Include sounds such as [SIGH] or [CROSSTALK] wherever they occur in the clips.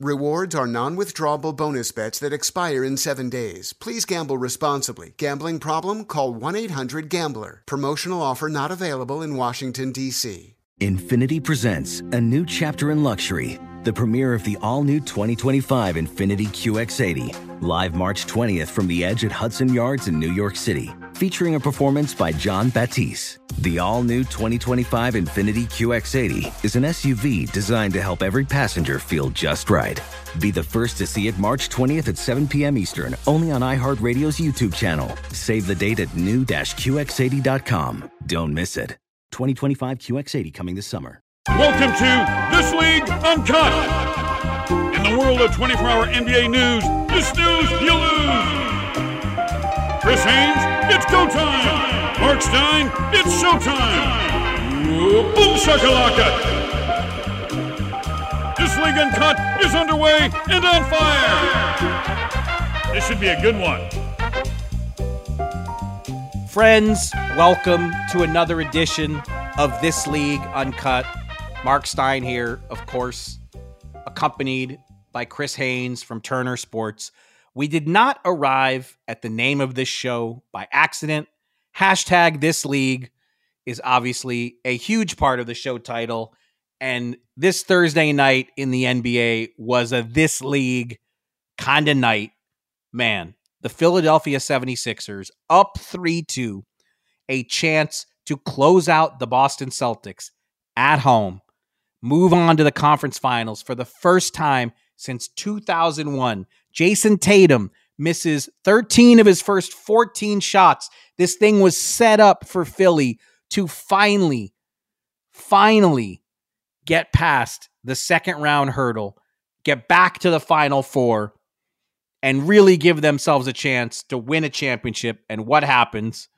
Rewards are non withdrawable bonus bets that expire in seven days. Please gamble responsibly. Gambling problem? Call 1 800 Gambler. Promotional offer not available in Washington, D.C. Infiniti presents a new chapter in luxury, the premiere of the all new 2025 Infiniti QX80, live March 20th from the edge at Hudson Yards in New York City, featuring a performance by Jon Batiste. The all new 2025 Infiniti QX80 is an SUV designed to help every passenger feel just right. Be the first to see it March 20th at 7 p.m. Eastern, only on iHeartRadio's YouTube channel. Save the date at new-QX80.com. Don't miss it. 2025 QX80 coming this summer. Welcome to This League Uncut. In the world of 24 hour NBA news, this news you lose. Chris Haynes, it's go time. Marc Stein, it's showtime. Boom shakalaka. This League Uncut is underway and on fire. This should be a good one. Friends, welcome to another edition of This League Uncut. Marc Stein here, of course, accompanied by Chris Haynes from Turner Sports. We did not arrive at the name of this show by accident. Hashtag This League is obviously a huge part of the show title. And this Thursday night in the NBA was a This League kind of night. Man, the Philadelphia 76ers up 3 2, a chance to close out the Boston Celtics at home, move on to the conference finals for the first time since 2001. Jayson Tatum misses 13 of his first 14 shots. This thing was set up for Philly to finally, finally get past the second round hurdle, get back to the final four and really give themselves a chance to win a championship. And what happens?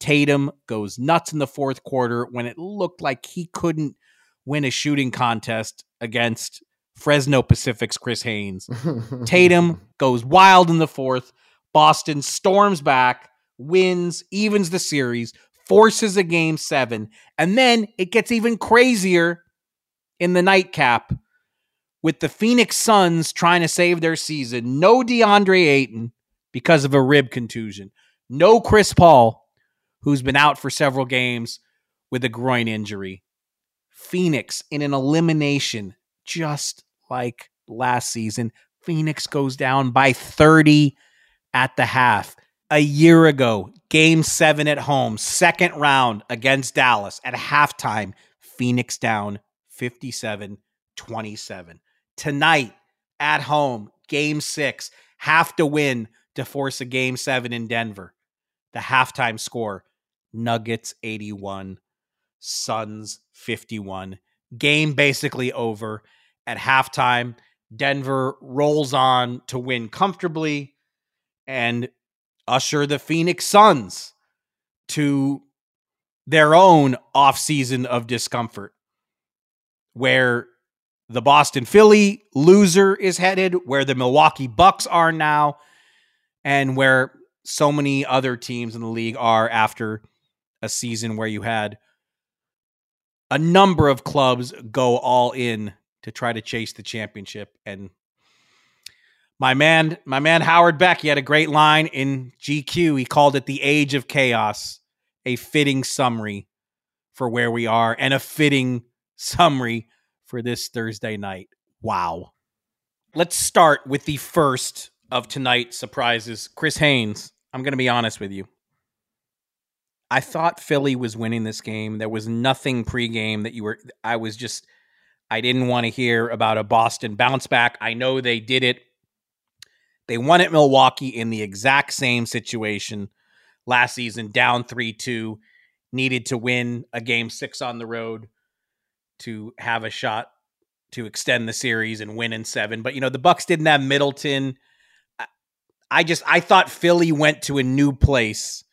Tatum goes nuts in the fourth quarter when it looked like he couldn't win a shooting contest against Fresno Pacific's Chris Haynes. [LAUGHS] Tatum goes wild in the fourth. Boston storms back, wins, evens the series, forces a game seven. And then it gets even crazier in the nightcap with the Phoenix Suns trying to save their season. No DeAndre Ayton because of a rib contusion. No Chris Paul, who's been out for several games with a groin injury. Phoenix in an elimination, just like last season. Phoenix goes down by 30 at the half. A year ago, game seven at home, second round against Dallas at halftime, Phoenix down 57 27 tonight at home, game six, have to win to force a game seven in Denver. The halftime score Nuggets 81, Suns 51. Game basically over. At halftime, Denver rolls on to win comfortably and usher the Phoenix Suns to their own offseason of discomfort where the Boston Philly loser is headed, where the Milwaukee Bucks are now, and where so many other teams in the league are after a season where you had a number of clubs go all in to try to chase the championship and my man my man Howard Beck he had a great line in GQ he called it the age of chaos a fitting summary for where we are and a fitting summary for this Thursday night wow let's start with the first of tonight's surprises Chris Haynes I'm going to be honest with you I thought Philly was winning this game. There was nothing pregame that you were. I was just. I didn't want to hear about a Boston bounce back. I know they did it. They won at Milwaukee in the exact same situation last season, down 3 2, needed to win a game six on the road to have a shot to extend the series and win in seven. But, you know, the Bucks didn't have Middleton. I just, I thought Philly went to a new place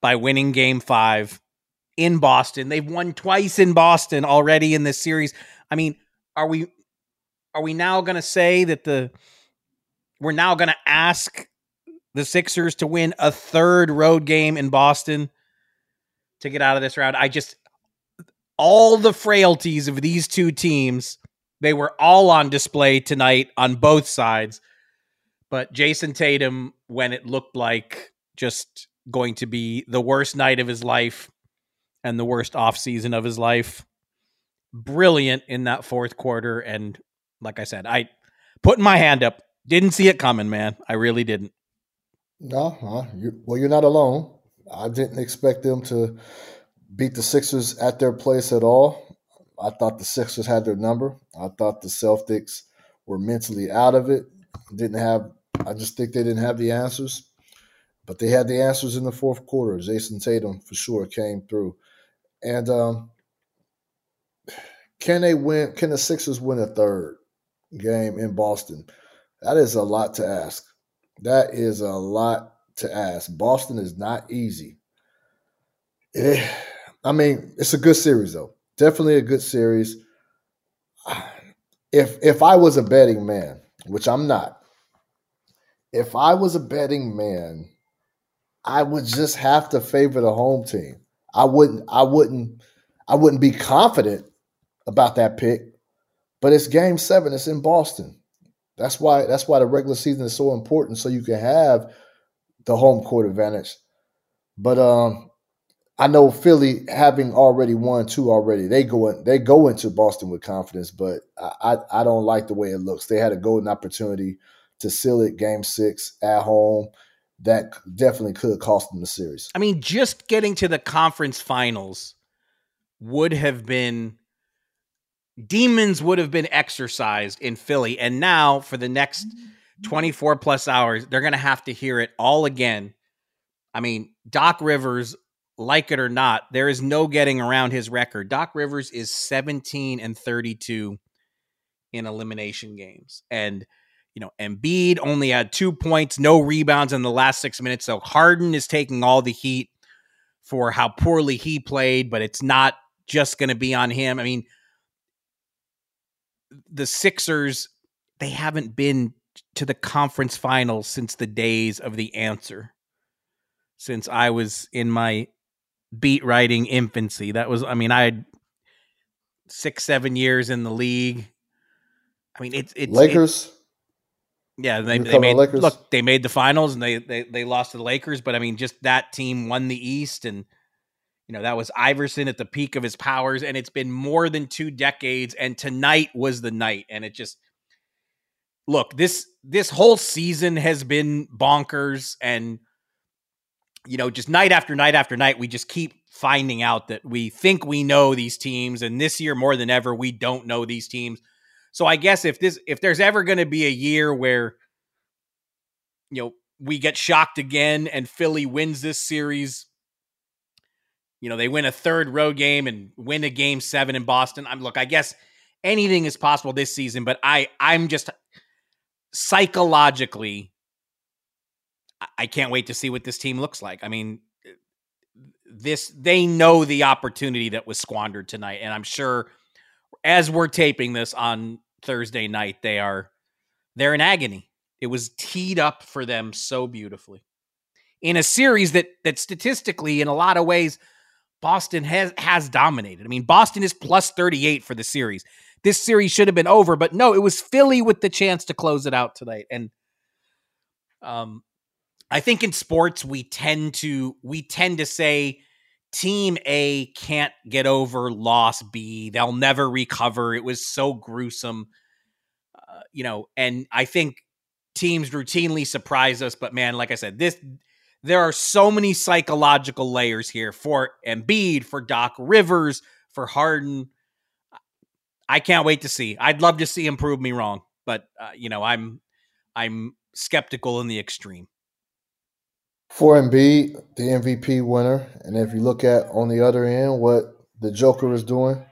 by winning game five in Boston. They've won twice in Boston already in this series. I mean, are we are we now going to say that the we're now going to ask the Sixers to win a third road game in Boston to get out of this round? I just all the frailties of these two teams, they were all on display tonight on both sides. But Jayson Tatum, when it looked like just going to be the worst night of his life and the worst offseason of his life. Brilliant in that fourth quarter. And like I said, I putting my hand up. Didn't see it coming, man. I really didn't. No, uh, you, well, you're not alone. I didn't expect them to beat the Sixers at their place at all. I thought the Sixers had their number. I thought the Celtics were mentally out of it. Didn't have. I just think they didn't have the answers. But they had the answers in the fourth quarter. Jayson Tatum for sure came through. And um, can they win? Can the Sixers win a third game in Boston? That is a lot to ask. That is a lot to ask. Boston is not easy. It, eh, I mean, it's a good series though. Definitely a good series. If if I was a betting man, which I'm not, if I was a betting man, I would just have to favor the home team. I wouldn't I wouldn't I wouldn't be confident about that pick. But it's game 7, it's in Boston. That's why that's why the regular season is so important so you can have the home court advantage. But um I know Philly having already won two already, they go in, they go into Boston with confidence, but I, I, I don't like the way it looks. They had a golden opportunity to seal it game six at home that definitely could cost them the series. I mean, just getting to the conference finals would have been demons would have been exercised in Philly. And now for the next 24 plus hours, they're going to have to hear it all again. I mean, Doc Rivers, like it or not, there is no getting around his record. Doc Rivers is 17 and 32 in elimination games. And you know, Embiid only had two points, no rebounds in the last six minutes. So Harden is taking all the heat for how poorly he played, but it's not just going to be on him. I mean, the Sixers, they haven't been to the conference finals since the days of the answer, since I was in my beat writing infancy. That was, I mean, I had six, seven years in the league. I mean, it's, it's Lakers. Yeah, they, they made look. They made the finals and they, they they lost to the Lakers, but I mean, just that team won the East, and you know that was Iverson at the peak of his powers, and it's been more than two decades, and tonight was the night, and it just look this this whole season has been bonkers, and you know just night after night after night, we just keep finding out that we think we know these teams, and this year more than ever, we don't know these teams so I guess if this if there's ever going to be a year where you know we get shocked again and Philly wins this series, you know, they win a third road game and win a game 7 in Boston. I'm look, I guess anything is possible this season, but I I'm just psychologically I can't wait to see what this team looks like. I mean, this they know the opportunity that was squandered tonight and I'm sure as we're taping this on Thursday night, they are they're in agony. It was teed up for them so beautifully. In a series that that statistically in a lot of ways Boston has has dominated. I mean, Boston is plus 38 for the series. This series should have been over, but no, it was Philly with the chance to close it out tonight. And um I think in sports we tend to we tend to say team A can't get over loss B. They'll never recover. It was so gruesome. Uh, you know, and I think teams routinely surprise us, but man, like I said, this there are so many psychological layers here for Embiid, for Doc Rivers, for Harden. I can't wait to see. I'd love to see him prove me wrong, but uh, you know, I'm I'm skeptical in the extreme. For Embiid, the MVP winner, and if you look at on the other end what the Joker is doing,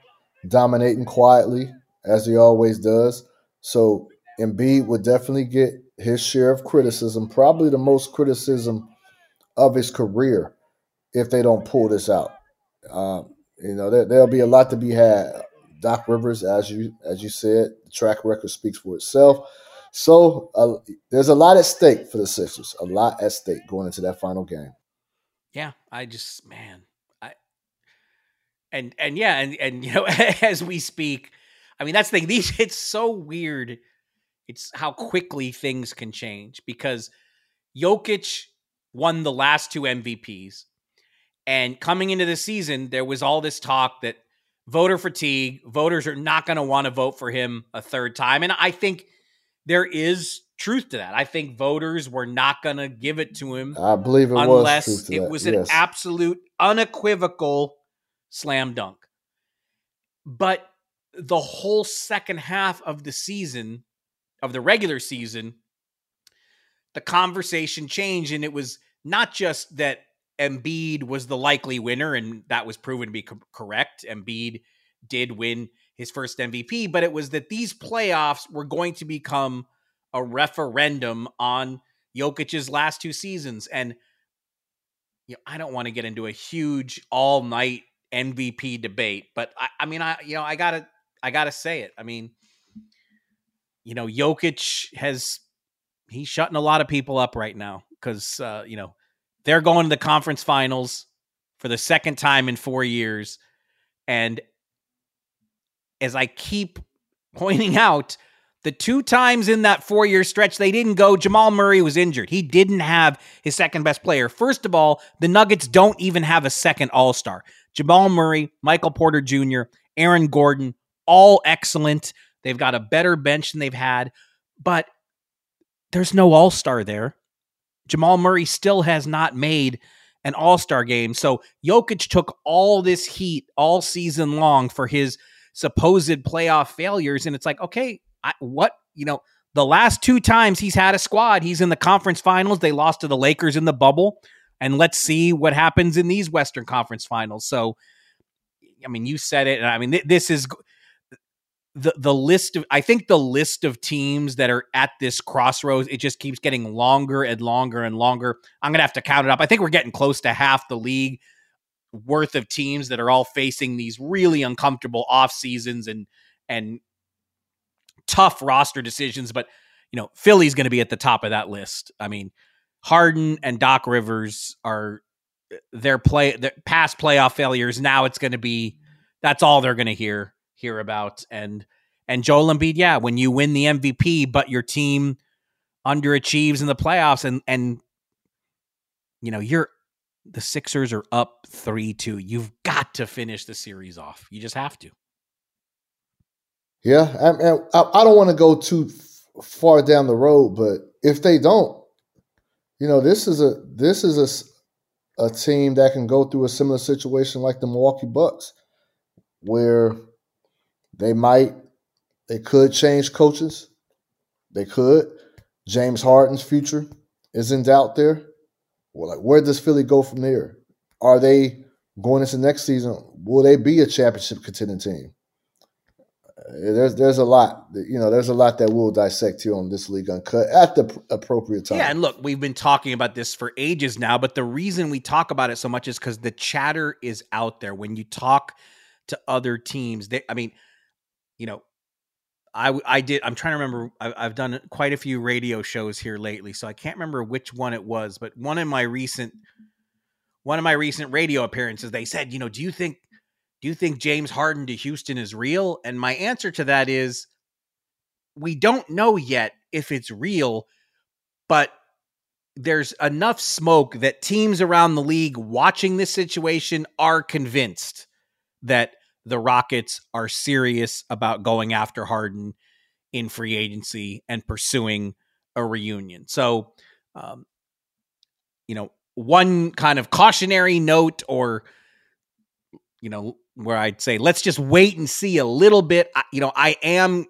dominating quietly as he always does. So Embiid would definitely get his share of criticism, probably the most criticism of his career if they don't pull this out. Um, you know, there, there'll be a lot to be had. Doc Rivers, as you as you said, the track record speaks for itself. So uh, there's a lot at stake for the Sixers. A lot at stake going into that final game. Yeah, I just man, I and and yeah, and and you know, [LAUGHS] as we speak, I mean that's the thing. These it's so weird. It's how quickly things can change because Jokic won the last two MVPs. And coming into the season, there was all this talk that voter fatigue, voters are not going to want to vote for him a third time. And I think there is truth to that. I think voters were not going to give it to him. I believe it unless was it was yes. an absolute, unequivocal slam dunk. But the whole second half of the season, of the regular season, the conversation changed, and it was not just that Embiid was the likely winner, and that was proven to be co- correct. Embiid did win his first MVP, but it was that these playoffs were going to become a referendum on Jokic's last two seasons. And you know, I don't want to get into a huge all night MVP debate, but I, I mean, I you know, I gotta I gotta say it. I mean, you know, Jokic has he's shutting a lot of people up right now because uh, you know they're going to the conference finals for the second time in four years, and as I keep pointing out, the two times in that four year stretch they didn't go, Jamal Murray was injured. He didn't have his second best player. First of all, the Nuggets don't even have a second All Star. Jamal Murray, Michael Porter Jr., Aaron Gordon, all excellent. They've got a better bench than they've had, but there's no All Star there. Jamal Murray still has not made an All Star game. So Jokic took all this heat all season long for his supposed playoff failures. And it's like, okay, I, what, you know, the last two times he's had a squad, he's in the conference finals. They lost to the Lakers in the bubble. And let's see what happens in these Western Conference finals. So, I mean, you said it. And I mean, th- this is the the list of I think the list of teams that are at this crossroads it just keeps getting longer and longer and longer. I'm gonna have to count it up. I think we're getting close to half the league worth of teams that are all facing these really uncomfortable off seasons and and tough roster decisions. But you know, Philly's going to be at the top of that list. I mean, Harden and Doc Rivers are their play their past playoff failures. Now it's going to be that's all they're going to hear hear about. And and Joel Embiid, yeah, when you win the MVP, but your team underachieves in the playoffs, and and you know you're the Sixers are up three two. You've got to finish the series off. You just have to. Yeah, I, I, I don't want to go too far down the road, but if they don't, you know, this is a this is a a team that can go through a similar situation like the Milwaukee Bucks, where they might they could change coaches, they could. James Harden's future is in doubt there. Well, like where does Philly go from there? Are they going into next season? Will they be a championship contending team? Uh, there's there's a lot you know there's a lot that we'll dissect here on this league uncut at the pr- appropriate time. Yeah, and look, we've been talking about this for ages now, but the reason we talk about it so much is because the chatter is out there. When you talk to other teams, they, I mean, you know, I I did. I'm trying to remember. I've, I've done quite a few radio shows here lately, so I can't remember which one it was, but one of my recent one of my recent radio appearances, they said, you know, do you think do you think James Harden to Houston is real? And my answer to that is we don't know yet if it's real, but there's enough smoke that teams around the league watching this situation are convinced that the Rockets are serious about going after Harden in free agency and pursuing a reunion. So, um, you know, one kind of cautionary note or, you know, where I'd say, let's just wait and see a little bit. I, you know, I am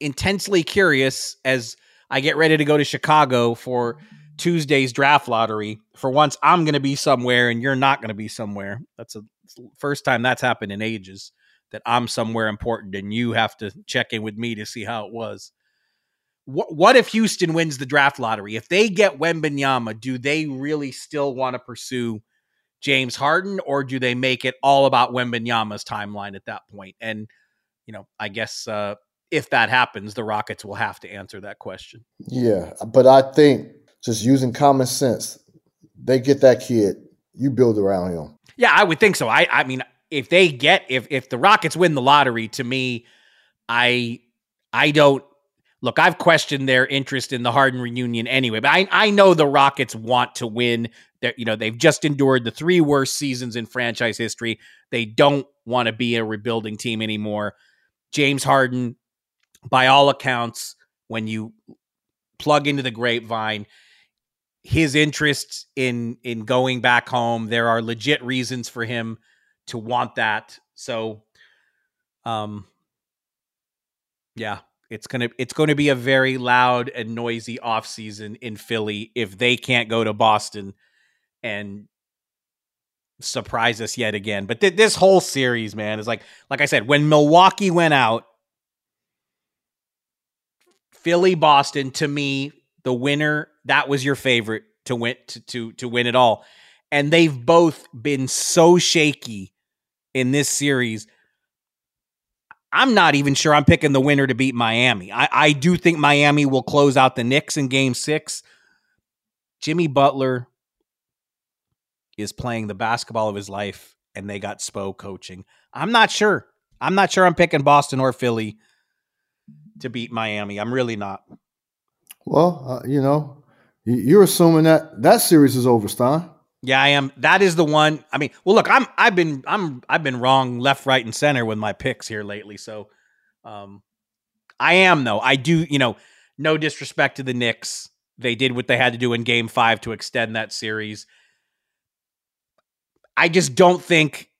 intensely curious as I get ready to go to Chicago for Tuesday's draft lottery. For once, I'm going to be somewhere and you're not going to be somewhere. That's a first time that's happened in ages that I'm somewhere important and you have to check in with me to see how it was. What, what if Houston wins the draft lottery? If they get Wembanyama, do they really still want to pursue James Harden or do they make it all about Wembanyama's timeline at that point? And, you know, I guess uh, if that happens, the Rockets will have to answer that question. Yeah, but I think just using common sense, they get that kid, you build around him. Yeah, I would think so. I I mean, if they get if if the Rockets win the lottery, to me, I I don't look. I've questioned their interest in the Harden reunion anyway, but I I know the Rockets want to win. That you know they've just endured the three worst seasons in franchise history. They don't want to be a rebuilding team anymore. James Harden, by all accounts, when you plug into the grapevine, his interest in in going back home, there are legit reasons for him to want that. So, um, yeah, it's gonna it's going to be a very loud and noisy off season in Philly if they can't go to Boston and surprise us yet again. But th- this whole series, man, is like like I said, when Milwaukee went out, Philly Boston to me, the winner that was your favorite to win to to, to win it all. And they've both been so shaky in this series. I'm not even sure I'm picking the winner to beat Miami. I, I do think Miami will close out the Knicks in game six. Jimmy Butler is playing the basketball of his life, and they got Spo coaching. I'm not sure. I'm not sure I'm picking Boston or Philly to beat Miami. I'm really not. Well, uh, you know, you're assuming that that series is over, Stein. Yeah, I am. That is the one. I mean, well, look, I'm I've been I'm I've been wrong left, right, and center with my picks here lately. So, um, I am though. I do. You know, no disrespect to the Knicks. They did what they had to do in Game Five to extend that series. I just don't think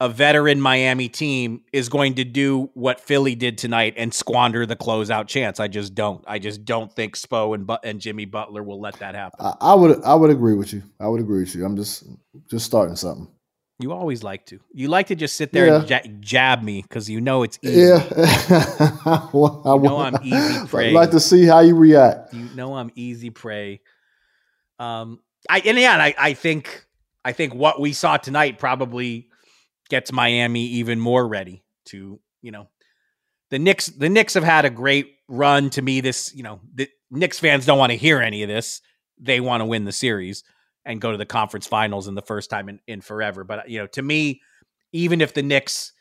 a veteran Miami team is going to do what Philly did tonight and squander the closeout chance. I just don't. I just don't think Spo and but- and Jimmy Butler will let that happen. I, I, would I would agree with you. I would agree with you. I'm just just starting something. You always like to. You like to just sit there yeah. and j- jab me because you know it's easy. Yeah, [LAUGHS] I, you know I'm easy prey. [LAUGHS] I'd like to see how you react. You know I'm easy prey. Um, I and yeah, I I think I think what we saw tonight probably gets Miami even more ready to, you know, the Knicks the Knicks have had a great run to me this, you know, the Knicks fans don't want to hear any of this. They want to win the series and go to the conference finals in the first time in, in forever. But uh, you know, to me, even if the Knicks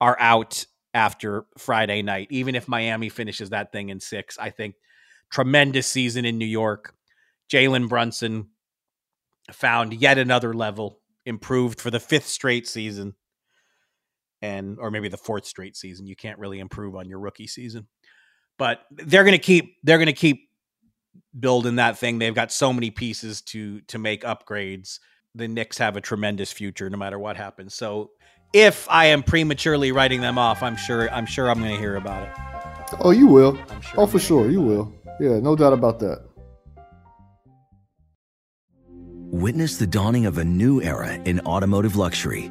are out after Friday night, even if Miami finishes that thing in six, I think tremendous season in New York. Jalen Brunson found yet another level, improved for the fifth straight season and or maybe the fourth straight season. You can't really improve on your rookie season. But they're going to keep they're going to keep building that thing. They've got so many pieces to to make upgrades. The Knicks have a tremendous future no matter what happens. So if I am prematurely writing them off, I'm sure I'm sure I'm going to hear about it. Oh, you will. Sure oh, for sure, you will. Yeah, no doubt about that. Witness the dawning of a new era in automotive luxury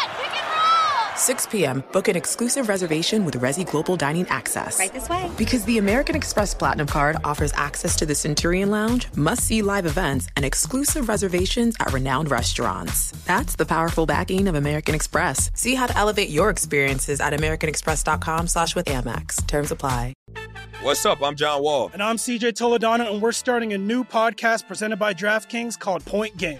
6 p.m., book an exclusive reservation with Resy Global Dining Access. Right this way. Because the American Express Platinum Card offers access to the Centurion Lounge, must see live events, and exclusive reservations at renowned restaurants. That's the powerful backing of American Express. See how to elevate your experiences at AmericanExpress.com slash with Amex. Terms apply. What's up? I'm John Wall. And I'm CJ Toledano, and we're starting a new podcast presented by DraftKings called Point Game.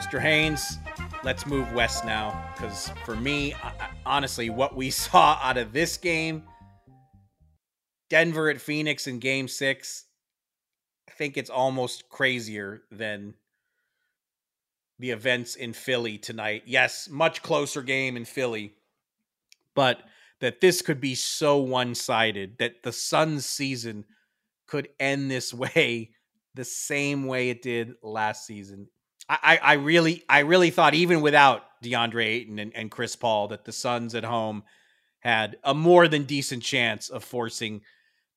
Mr. Haynes, let's move west now because for me, honestly, what we [LAUGHS] saw out of this game, Denver at Phoenix in game six, I think it's almost crazier than the events in Philly tonight. Yes, much closer game in Philly, but that this could be so one sided, that the Suns season could end this [LAUGHS] way, the same way it did last season. I, I really, I really thought even without DeAndre Ayton and, and Chris Paul that the Suns at home had a more than decent chance of forcing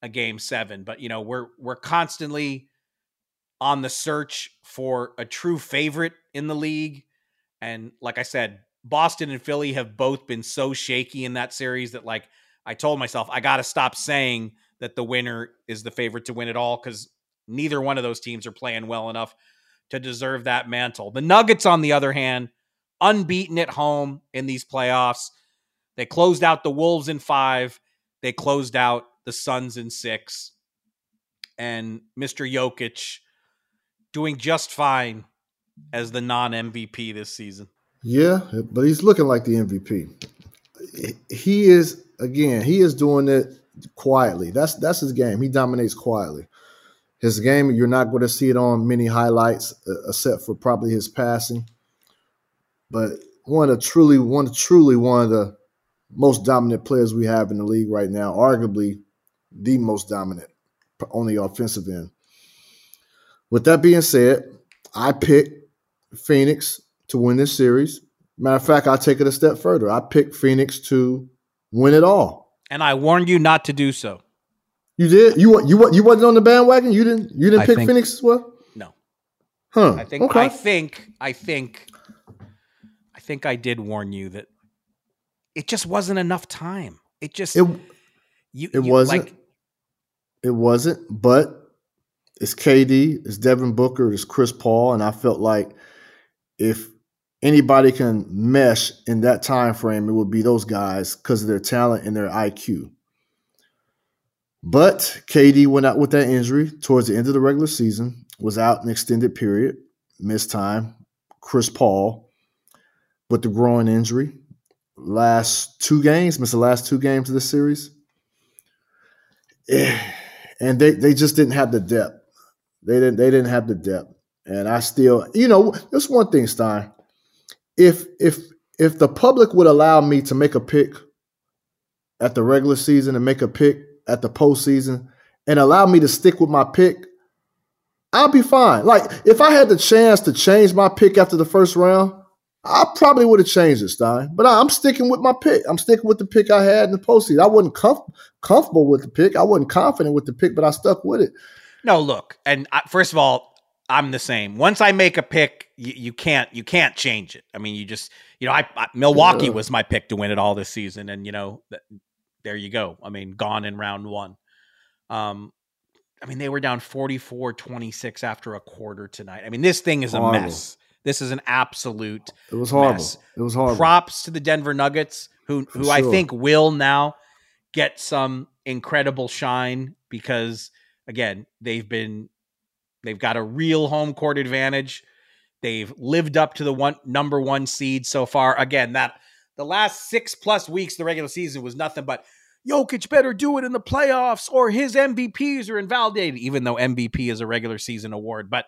a game seven. But you know, we're we're constantly on the search for a true favorite in the league. And like I said, Boston and Philly have both been so shaky in that series that like I told myself I got to stop saying that the winner is the favorite to win it all because neither one of those teams are playing well enough to deserve that mantle. The Nuggets, on the other hand, unbeaten at home in these playoffs. They closed out the Wolves in five. They closed out the Suns in six. And Mr. Jokic doing just fine as the non MVP this season. Yeah, but he's looking like the MVP. He is again. He is doing it quietly. That's that's his game. He dominates quietly. His game, you're not going to see it on many highlights, uh, except for probably his passing. But one of truly, one truly one of the most dominant players we have in the league right now, arguably the most dominant on the offensive end. With that being said, I picked Phoenix to win this series. Matter of fact, I'll take it a step further. I picked Phoenix to win it all. And I warned you not to do so. You did? You you you wasn't on the bandwagon? You didn't you didn't I pick think, Phoenix as well? No. Huh. I think okay. I think I think I think I did warn you that it just wasn't enough time. It just it, you, it you, wasn't like, it wasn't, but it's KD, it's Devin Booker, it's Chris Paul, and I felt like if anybody can mesh in that time frame, it would be those guys because of their talent and their IQ. But KD went out with that injury towards the end of the regular season, was out an extended period, missed time. Chris Paul with the groin injury, last two games, missed the last two games of the series. Eh, and they, they just didn't have the depth. They didn't they didn't have the depth. And I still, you know, there's one thing, Stein. If if if the public would allow me to make a pick at the regular season and make a pick at the postseason and allow me to stick with my pick, I'll be fine. Like if I had the chance to change my pick after the first round, I probably would have changed it, Stein. But I, am sticking with my pick. I'm sticking with the pick I had in the postseason. I wasn't comf- comfortable with the pick. I wasn't confident with the pick, but I stuck with it. No, look, and I, first of all, I'm the same. Once I make a pick, you, you, can't you can't change it. I mean, you just you know, I, I Milwaukee yeah. was my pick to win it all this season, and you know, there you go. I mean, gone in round one. Um, I mean, they were down 44-26 after a quarter tonight. I mean, this thing is a mess. This is an absolute. It was horrible. Mess. It was horrible. Props to the Denver Nuggets, who For who sure. I think will now get some incredible shine because again they've been they've got a real home court advantage. They've lived up to the one number one seed so far. Again, that the last six plus weeks the regular season was nothing but Jokic better do it in the playoffs or his MVPs are invalidated, even though MVP is a regular season award. But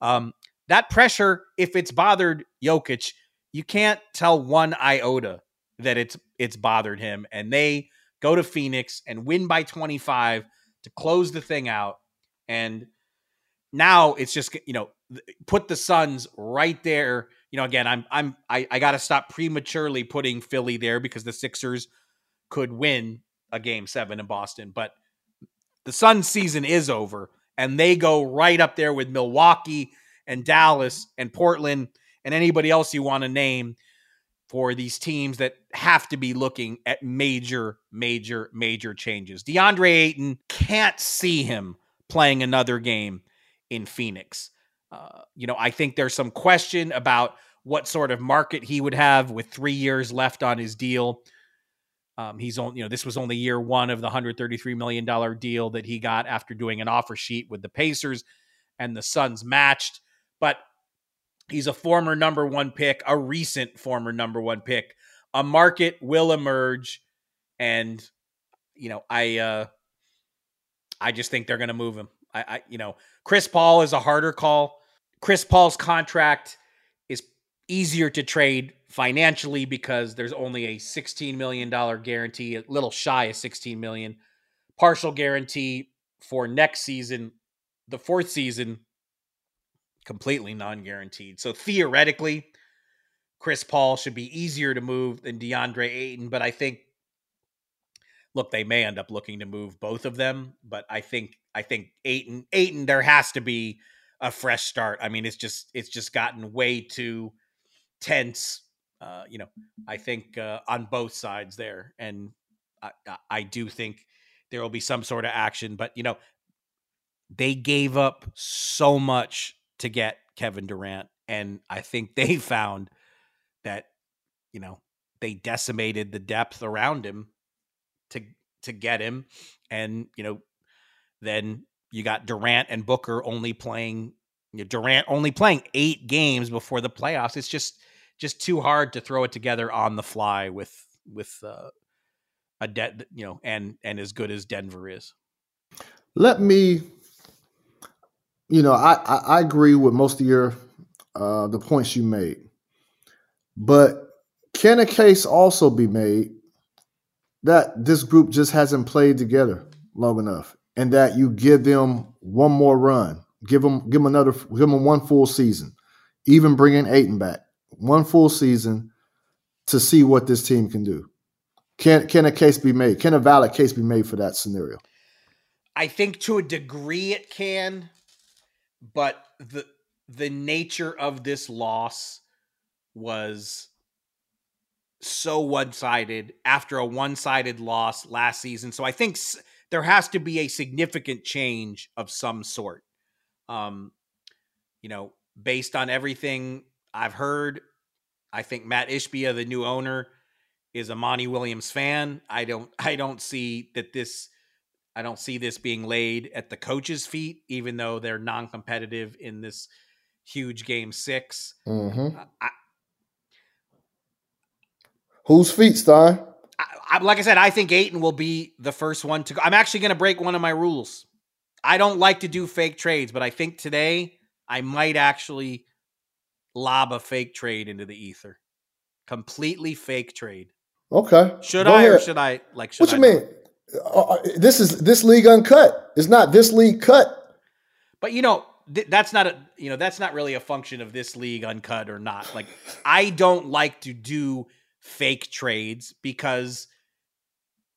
um, that pressure, if it's bothered Jokic, you can't tell one iota that it's it's bothered him. And they go to Phoenix and win by 25 to close the thing out. And now it's just you know put the Suns right there. You know, again, I'm I'm I, I got to stop prematurely putting Philly there because the Sixers could win a game seven in Boston, but the Sun season is over, and they go right up there with Milwaukee and Dallas and Portland and anybody else you want to name for these teams that have to be looking at major, major, major changes. DeAndre Ayton can't see him playing another game in Phoenix. Uh, you know, I think there's some question about what sort of market he would have with three years left on his deal. Um, he's on, you know, this was only year one of the $133 million deal that he got after doing an offer sheet with the Pacers and the Suns matched. But he's a former number one pick, a recent former number one pick. A market will emerge. And, you know, I, uh, I just think they're going to move him. I, I, you know, Chris Paul is a harder call. Chris Paul's contract easier to trade financially because there's only a $16 million guarantee, a little shy of 16 million partial guarantee for next season. The fourth season, completely non-guaranteed. So theoretically, Chris Paul should be easier to move than DeAndre Ayton, but I think look, they may end up looking to move both of them, but I think I think Ayton Ayton there has to be a fresh start. I mean, it's just it's just gotten way too tense. Uh, you know, I think uh, on both sides there, and I, I do think there will be some sort of action. But you know, they gave up so much to get Kevin Durant, and I think [LAUGHS] they found that you know they decimated the depth around him to to get him, and you know, then you got Durant and Booker only playing you know, Durant only playing eight games before the playoffs. It's just just too hard to throw it together on the fly with with uh, a debt, you know and and as good as Denver is. Let me, you know, I I, I agree with most of your uh, the points you made, but can a case also be made that this group just hasn't played together long enough, and that you give them one more run, give them give them another, give them one full season, even bringing Ayton back, one full season to see what this team can do. Can can a case be made? Can a valid case be made for that scenario? I think to a degree it can, but the the nature of this loss was so one sided after a one sided loss last season. So I think s- there has to be a significant change of some sort. Um, you know, based on everything I've heard, I think Matt Ishbia, the new owner, is a Monty Williams fan. I don't I don't see that this I don't see this being laid at the coach's feet, even though they're non-competitive in this huge game 6 mm-hmm. I, Whose feet, Stein? I, I, like I said, I think Ayton will be the first one to go. I'm actually going to break one of my rules. I don't like to do fake trades, but I think today I might actually lob a fake trade into the ether. Completely fake trade. Okay. Should Go I ahead. or should I like should What I you mean? Uh, uh, this is this league uncut. It's not this league cut. But you know, th- that's not a you know that's not really a function of this league uncut or not. Like I don't like to do fake trades because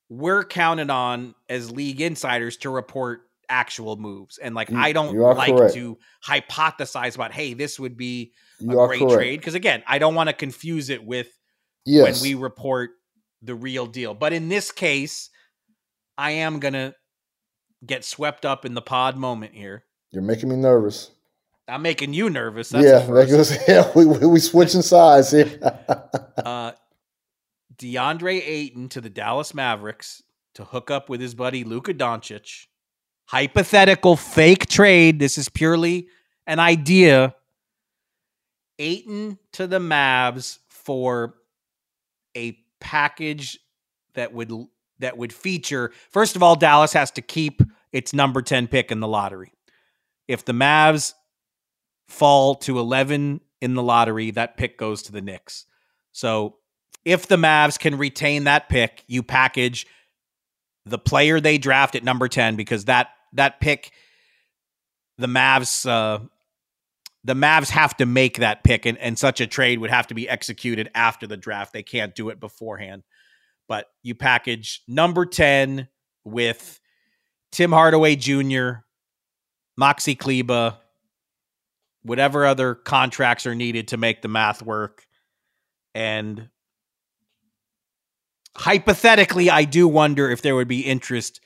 we're counted on as league insiders to report actual moves. And like, I don't like correct. to hypothesize about, hey, this would be You a great correct. trade. Because again, I don't want to confuse it with Yes. when we report the real deal. But in this case, I am going to get swept up in the pod moment here. You're making me nervous. I'm making you nervous. That's yeah, yeah, [LAUGHS] we, we, we switching sides here. [LAUGHS] uh, DeAndre Ayton to the Dallas Mavericks to hook up with his buddy Luka Doncic. Hypothetical fake trade. This is purely an idea. Ayton to the Mavs for a package that would that would feature. First of all, Dallas has to keep its number 10 pick in the lottery. If the Mavs fall to 11 in the lottery, that pick goes to the Knicks. So if the Mavs can retain that pick, you package the player they draft at number 10 because that that pick the Mavs uh the Mavs have to make that pick and, and such a trade would have to be executed after the draft. They can't do it beforehand. But you package number 10 with Tim Hardaway Jr., Maxi Kleber, whatever other contracts are needed to make the math work. And hypothetically, I do wonder if there would be interest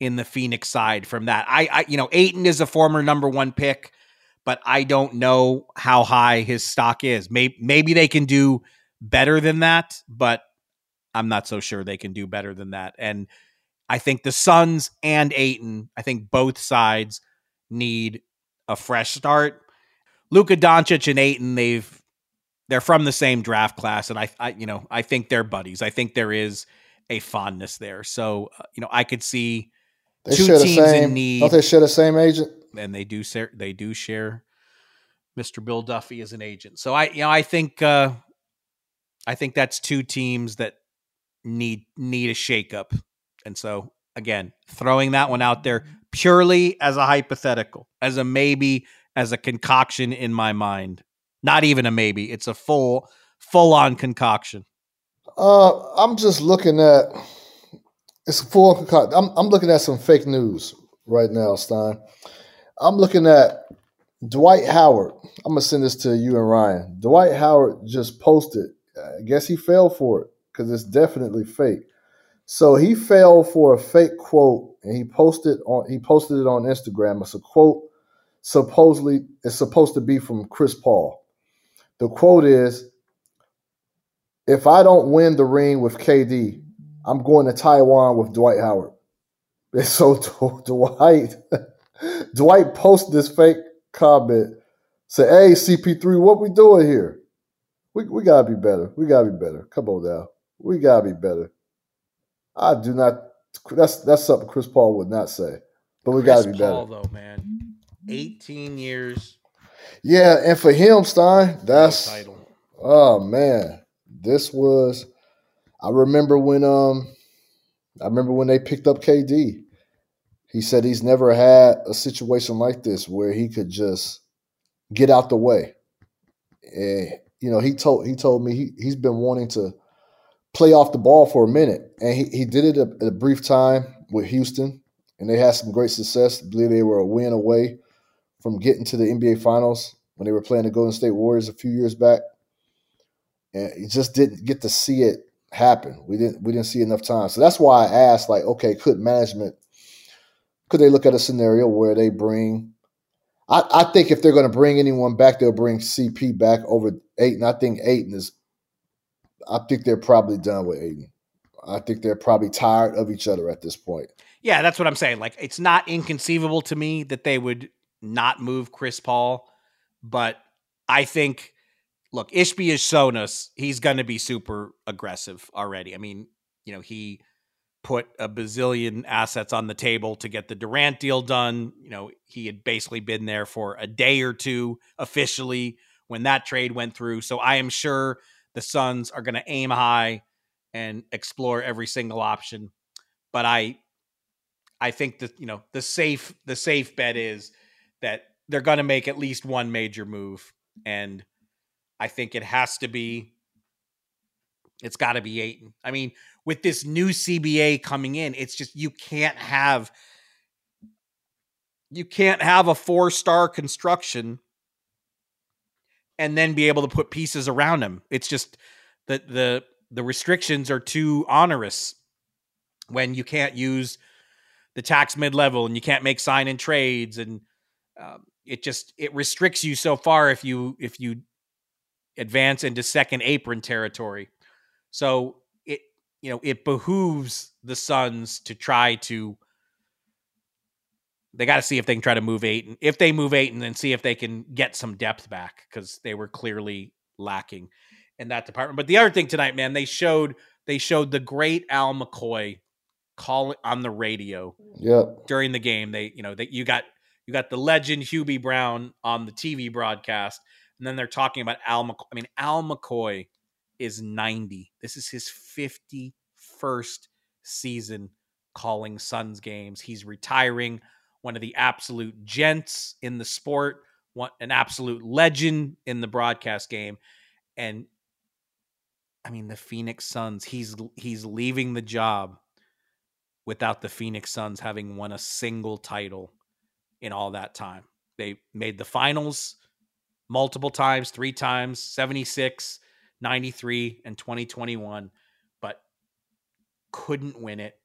in the Phoenix side from that. I, I you know, Ayton is a former number one pick, but I don't know how high his stock is. Maybe maybe they can do better than that, but I'm not so sure they can do better than that. And I think the Suns and Ayton, I think both sides need a fresh start. Luka Doncic and Ayton, they've they're from the same draft class, and I, I you know, I think they're buddies. I think there is a fondness there. So, uh, you know, I could see They two teams same. in need, Don't they share the same agent? And they do share. They do share Mr. Bill Duffy as an agent. So I, you know, I think, uh, I think that's two teams that need need a shakeup. And so again, throwing that one out there purely as a hypothetical, as a maybe, as a concoction in my mind. Not even a maybe. It's a full full on concoction. Uh, I'm just looking at it's full. concoct- I'm I'm looking at some fake news right now, Stein. I'm looking at Dwight Howard. I'm gonna send this to you and Ryan. Dwight Howard just posted. I guess he fell for it because it's definitely fake. So he fell for a fake quote and he posted on he posted it on Instagram. It's a quote supposedly it's supposed to be from Chris Paul. The quote is if I don't win the ring with KD, I'm going to Taiwan with Dwight Howard. [LAUGHS] And so [LAUGHS] Dwight, Dwight posted this fake comment, say, "Hey CP3, what we doing here? We we gotta be better. We gotta be better. Come on now, we gotta be better." I do not. That's that's something Chris Paul would not say, but we gotta Chris be better. Though, man. 18 years Yeah, and for him, Stein, that's title. Oh man, this was. I remember when um, I remember when they picked up KD. He said he's never had a situation like this where he could just get out the way. And you know, he told he told me he he's been wanting to play off the ball for a minute, and he, he did it a, a brief time with Houston, and they had some great success. I believe they were a win away from getting to the NBA Finals when they were playing the Golden State Warriors a few years back and he just didn't get to see it happen. We didn't we didn't see enough time. So that's why I asked, like, okay, could management could they look at a scenario where they bring I, I think if they're gonna bring anyone back, they'll bring CP back over Ayton. I think Ayton is I think they're probably done with Ayton. I think they're probably tired of each other at this point. Yeah, that's what I'm saying. Like, it's not inconceivable to me that they would not move Chris Paul, but I think, look, Ishbia has shown us he's going to be super aggressive already. I mean, you know, he put a bazillion assets on the table to get the Durant deal done. You know, he had basically been there for a day or two officially when that trade went through. So I am sure the Suns are going to aim high and explore every single option. But I I think that you know the safe the safe bet is that they're going to make at least one major move, and I think it has to be. It's got to be Ayton. I mean, with this new CBA coming in, it's just you can't have you can't have a four star construction and then be able to put pieces around him. It's just that the the restrictions are too onerous when you can't use the tax mid level and you can't make sign and trades and um, it just it restricts you so far if you if you advance into second apron territory. So you know it behooves the Suns to try to they got to see if they can try to move eight and if they move eight and then see if they can get some depth back because they were clearly lacking in that department. But the other thing tonight, man, they showed they showed the great Al McCoy call on the radio. Yep. During the game, they you know that you got you got the legend Hubie Brown on the TV broadcast, and then they're talking about Al McCoy. I mean, Al McCoy is 90. This is his 51st season calling Suns games. He's retiring one of the absolute gents in the sport, one, an absolute legend in the broadcast game. And I mean, the Phoenix Suns, he's he's leaving the job without the Phoenix Suns having won a single title in all that time. They made the finals multiple times, three times, 76, 93, and 2021, but couldn't win it.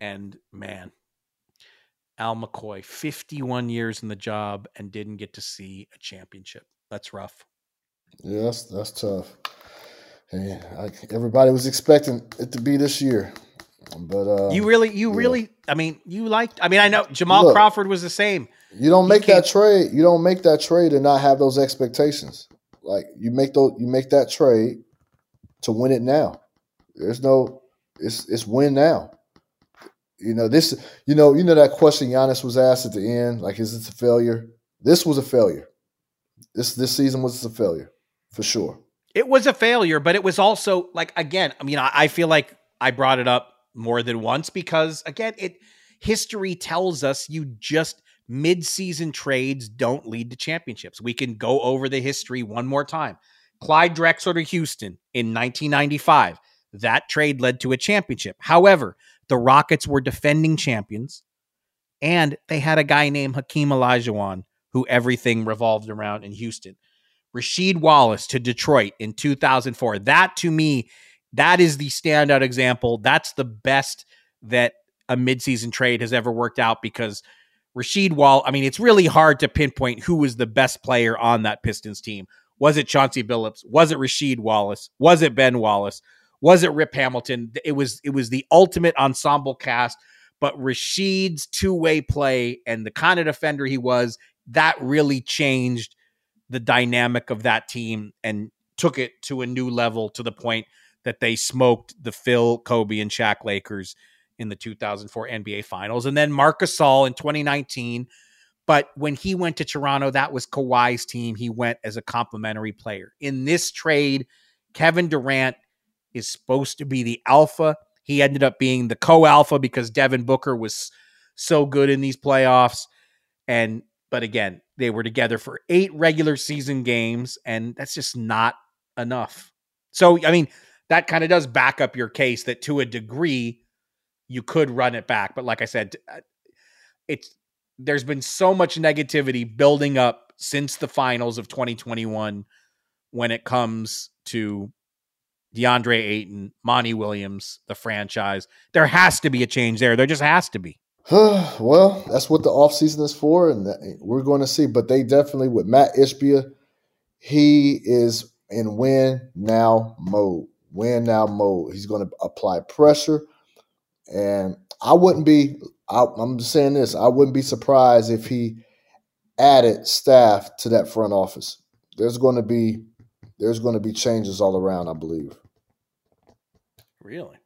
And man, Al McCoy, 51 years in the job and didn't get to see a championship. That's rough. Yeah, that's, that's tough. Hey, I, everybody was expecting it to be this year, but uh, you really, you yeah. really, I mean, you liked. I mean, I know Jamal Look, Crawford was the same. You don't make that trade. You don't make that trade and not have those expectations. Like you make those, you make that trade to win it now. There's no, it's it's win now. You know this. You know you know that question Giannis was asked at the end. Like, is this a failure? This was a failure. This this season was a failure for sure. It was a failure, but it was also like again. I mean, I, I feel like I brought it up more than once because again, it history tells us you just mid-season trades don't lead to championships. We can go over the history one more time. Clyde Drexler to Houston in 1995. That trade led to a championship. However, the Rockets were defending champions, and they had a guy named Hakeem Olajuwon who everything revolved around in Houston. Rasheed Wallace to Detroit in 2004. That to me, that is the standout example. That's the best that a midseason trade has ever worked out because Rasheed Wall, I mean, it's really hard to pinpoint who was the best player on that Pistons team. Was it Chauncey Billups? Was it Rasheed Wallace? Was it Ben Wallace? Was it Rip Hamilton? It was it was the ultimate ensemble cast, but Rasheed's two-way play and the kind of defender he was, that really changed the dynamic of that team and took it to a new level to the point that they smoked the Phil, Kobe, and Shaq Lakers in the 2004 NBA Finals. And then Marc Gasol in 2019. But when he went to Toronto, that was Kawhi's team. He went as a complimentary player. In this trade, Kevin Durant is supposed to be the alpha. He ended up being the co alpha because Devin Booker was so good in these playoffs. And, but again, they were together for eight regular season games, and that's just not enough. So, I mean, that kind of does back up your case that to a degree, you could run it back. But like I said, uh, it's there's been so much negativity building up since the finals of 2021 when it comes to DeAndre Ayton, Monty Williams, the franchise. There has to be a change there. There just has to be. [SIGHS] well, that's what the offseason is for, and we're going to see. But they definitely, with Matt Ishbia, he is in win now mode. Win now mode. He's going to apply pressure. And I wouldn't be, I, I'm just saying this, I wouldn't be surprised if he added staff to that front office. There's going to be there's going to be changes all around, I believe. Really?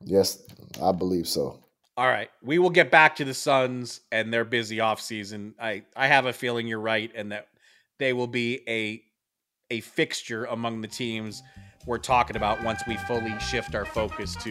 Yes, I believe so. All right. We will get back to the Suns and their busy offseason. I, I have a feeling you're right and that they will be a a fixture among the teams we're talking about once we fully shift our focus to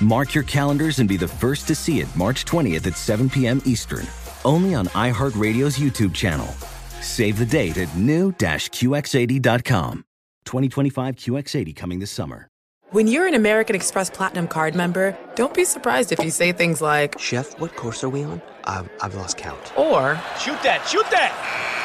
Mark your calendars and be the first to see it March 20th at 7 p.m. Eastern, only on iHeartRadio's YouTube channel. Save the date at new-QX80.com. 2025 QX80 coming this summer. When you're an American Express Platinum card member, don't be surprised if you say things like, Chef, what course are we on? I've, I've lost count. or, Shoot that, shoot that!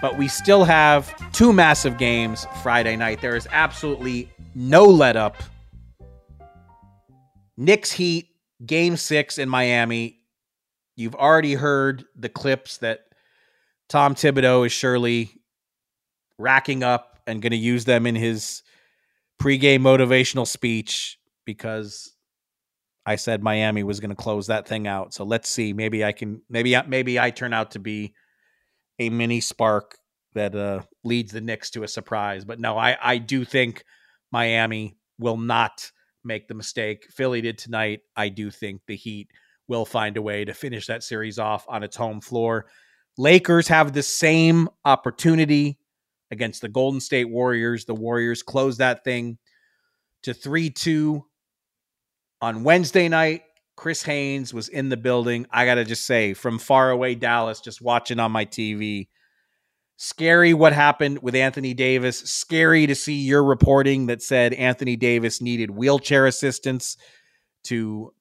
But we still have two massive games Friday night. There is absolutely no let up. Knicks Heat, game six in Miami. You've already heard the clips that Tom Thibodeau is surely racking up and going to use them in his pregame motivational speech because I said Miami was going to close that thing out. So let's see. Maybe I can. Maybe maybe I turn out to be a mini spark that uh, leads the Knicks to a surprise. But no, I I do think Miami will not make the mistake Philly did tonight. I do think the Heat will find a way to finish that series off on its home floor. Lakers have the same opportunity against the Golden State Warriors. The Warriors close that thing to 3 2 on Wednesday night. Chris Haynes was in the building. I got to just say, from far away Dallas, just watching on my TV, scary what happened with Anthony Davis. Scary to see your reporting that said Anthony Davis needed wheelchair assistance to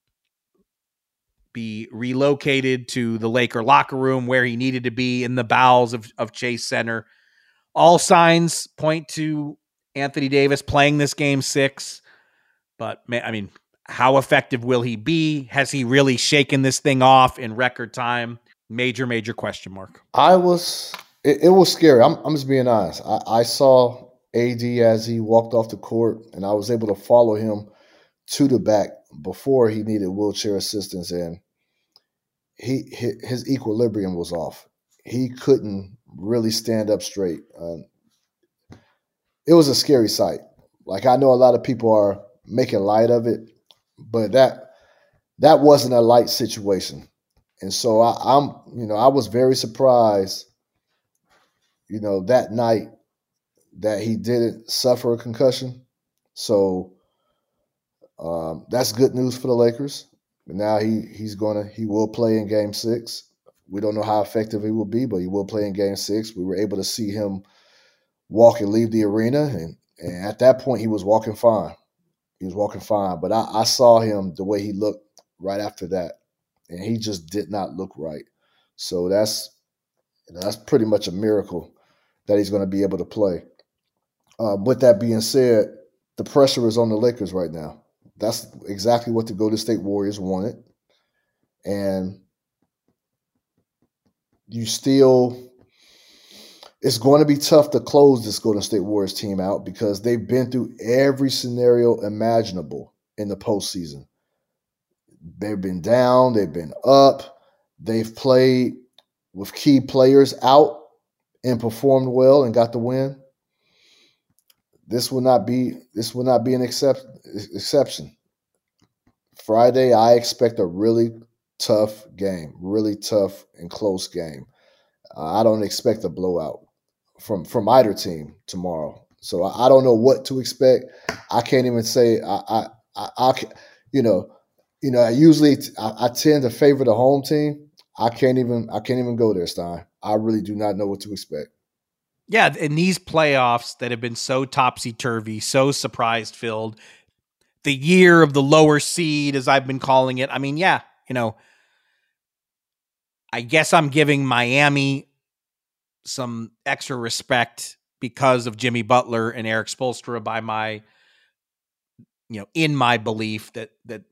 be relocated to the Laker locker room where he needed to be in the bowels of, of Chase Center. All signs point to Anthony Davis playing this game six. But, ma- I mean, how effective will he be? Has he really shaken this thing off in record time? Major, major question mark. I was it, it was scary. I'm I'm just being honest. I, I saw AD as he walked off the court and I was able to follow him to the back before he needed wheelchair assistance and he his equilibrium was off. He couldn't really stand up straight. Um, it was a scary sight. Like I know a lot of people are making light of it, but that that wasn't a light situation. And so I, I'm, you know, I was very surprised, you know, that night that he didn't suffer a concussion. So um, that's good news for the Lakers. Now he he's gonna he will play in Game Six. We don't know how effective he will be, but he will play in Game Six. We were able to see him walk and leave the arena, and, and at that point he was walking fine. He was walking fine, but I, I saw him the way he looked right after that, and he just did not look right. So that's that's pretty much a miracle that he's going to be able to play. Uh, with that being said, the pressure is on the Lakers right now. That's exactly what the Golden State Warriors wanted, and you still it's going to be tough to close this Golden State Warriors team out because they've been through every scenario imaginable in the postseason. They've been down, they've been up, they've played with key players out and performed well and got the win. This will not be this will not be an except, exception. Friday, I expect a really tough game, really tough and close game. I don't expect a blowout from from either team tomorrow. So I, I, don't know what to expect. I can't even say I I, I, I you know you know I usually I, I, tend to favor the home team. I can't even I can't even go there, Stein. I really do not know what to expect. Yeah, in these playoffs that have been so topsy turvy, so surprise filled, the year of the lower seed, as I've been calling it. I mean, yeah, you know, I guess I'm giving Miami some extra respect because of Jimmy Butler and Erik Spoelstra by my you know in my belief that that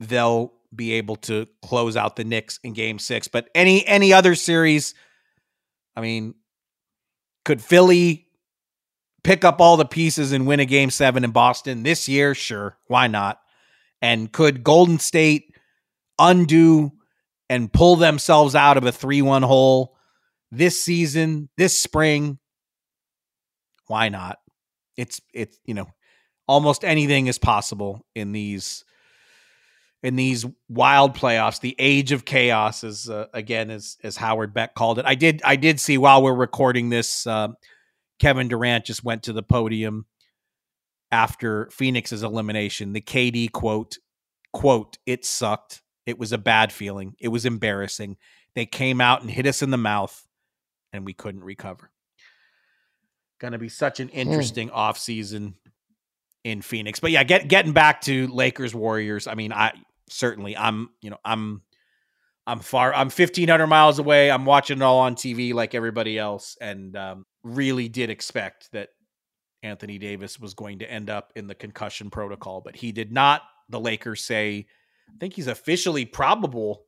they'll be able to close out the Knicks in game 6 but any any other series I mean could Philly pick up all the pieces and win a game 7 in Boston this year? Sure. Why not? And could Golden State undo and pull themselves out of a 3-1 hole this season, this spring, why not? It's it's you know, almost anything is possible in these in these wild playoffs. The age of chaos is uh, again as as Howard Beck called it. I did I did see while we're recording this, uh, Kevin Durant just went to the podium after Phoenix's elimination. The KD quote quote It sucked. It was a bad feeling. It was embarrassing. They came out and hit us in the mouth and we couldn't recover. Going to be such an hmm. interesting mm. off season in Phoenix. But yeah, get, getting back to Lakers Warriors. I mean, I certainly I'm, you know, I'm I'm far I'm 1500 miles away. I'm watching it all on TV like everybody else and um, really did expect that Anthony Davis was going to end up in the concussion protocol, but he did not. The Lakers say I think he's officially probable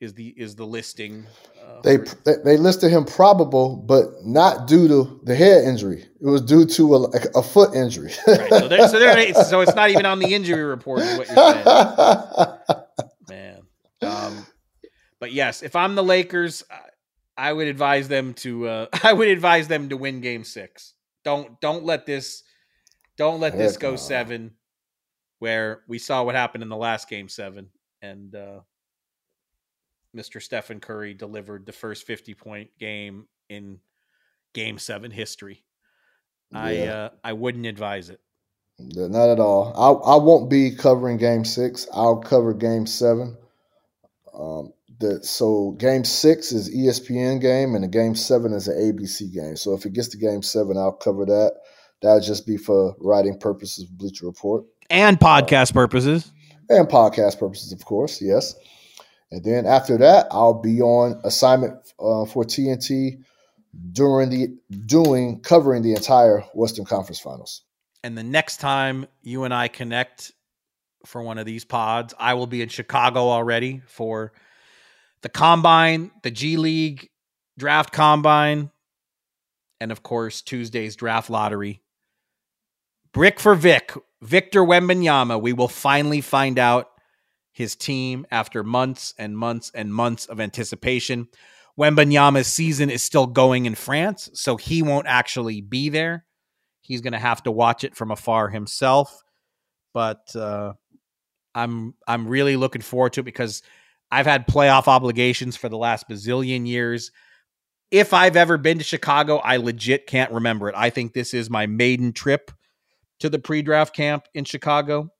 is the is the listing. Uh, they, they they listed him probable, but not due to the head injury. It was due to a, a foot injury. right, so, they're, so, so it's not even on the injury report. Is what you're saying, [LAUGHS] man. Um, but yes, if I'm the Lakers, I would advise them to. Uh, [LAUGHS] I would advise them to win Game Six. Don't don't let this don't let Heck this go no. seven, where we saw what happened in the last Game Seven, and. uh Mr. Stephen Curry delivered the first 50 point game in game seven history. Yeah. I uh, I wouldn't advise it. Not at all. I I won't be covering game six. I'll cover game seven. Um, the, so game six is ESPN game and the game seven is an ABC game. So if it gets to game seven, I'll cover that. That'll just be for writing purposes, Bleacher Report, and podcast purposes, and podcast purposes, of course. Yes. And then after that, I'll be on assignment uh, for TNT during the doing covering the entire Western Conference Finals. And the next time you and I connect for one of these pods, I will be in Chicago already for the combine, the G League draft combine, and of course Tuesday's draft lottery. Brick for Vic, Victor Wembanyama. We will finally find out his team after months and months and months of anticipation. Wembanyama's season is still going in France, so he won't actually be there. He's going to have to watch it from afar himself. But uh, I'm I'm really looking forward to it because I've had playoff obligations for the last bazillion years. If I've ever been to Chicago, I legit can't remember it. I think this is my maiden trip to the pre-draft camp in Chicago.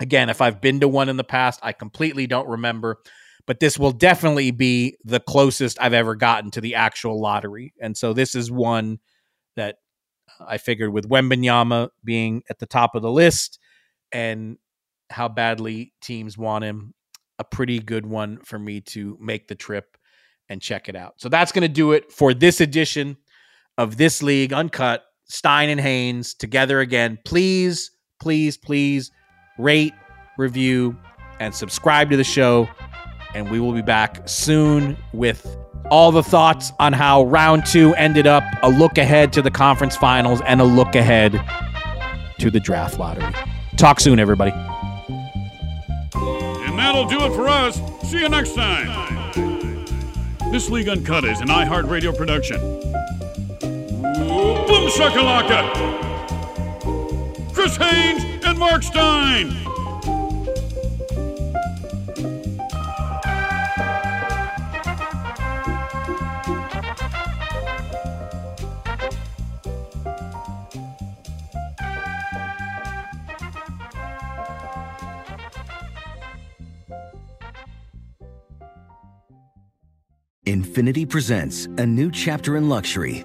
Again, if I've been to one in the past, I completely don't remember, but this will definitely be the closest I've ever gotten to the actual lottery. And so this is one that I figured with Wembanyama being at the top of the list, and how badly teams want him, a pretty good one for me to make the trip and check it out. So that's going to do it for this edition of This League Uncut. Stein and Haynes together again. Please, please, please rate, review, and subscribe to the show. And we will be back soon with all the thoughts on how round two ended up, a look ahead to the conference finals, and a look ahead to the draft lottery. Talk soon, everybody. And that'll do it for us. See you next time. This League Uncut is an iHeartRadio production. Boom shakalaka! Chris Haynes and Marc Stein. Infiniti presents a new chapter in luxury,